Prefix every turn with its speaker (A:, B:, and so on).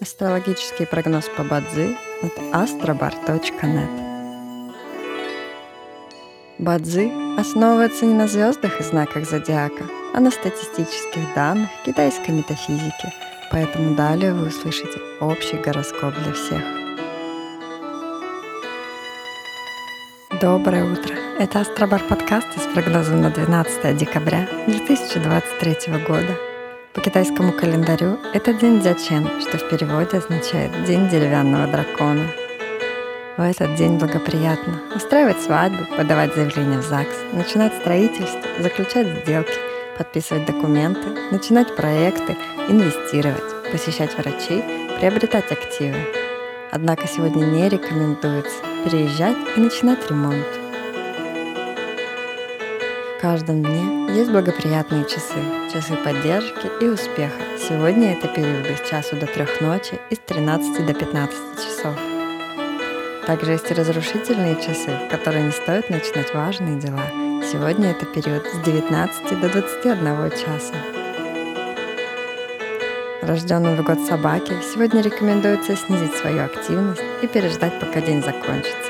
A: Астрологический прогноз по Бадзи от astrobar.net Бадзи основывается не на звездах и знаках зодиака, а на статистических данных китайской метафизики, поэтому далее вы услышите общий гороскоп для всех. Доброе утро! Это Астробар подкаст с прогнозом на 12 декабря 2023 года – по китайскому календарю это день Дзячен, что в переводе означает «день деревянного дракона». В этот день благоприятно устраивать свадьбы, подавать заявления в ЗАГС, начинать строительство, заключать сделки, подписывать документы, начинать проекты, инвестировать, посещать врачей, приобретать активы. Однако сегодня не рекомендуется переезжать и начинать ремонт. В каждом дне есть благоприятные часы, часы поддержки и успеха. Сегодня это периоды с часу до трех ночи и с 13 до 15 часов. Также есть разрушительные часы, в которые не стоит начинать важные дела. Сегодня это период с 19 до 21 часа. Рожденным в год собаки сегодня рекомендуется снизить свою активность и переждать, пока день закончится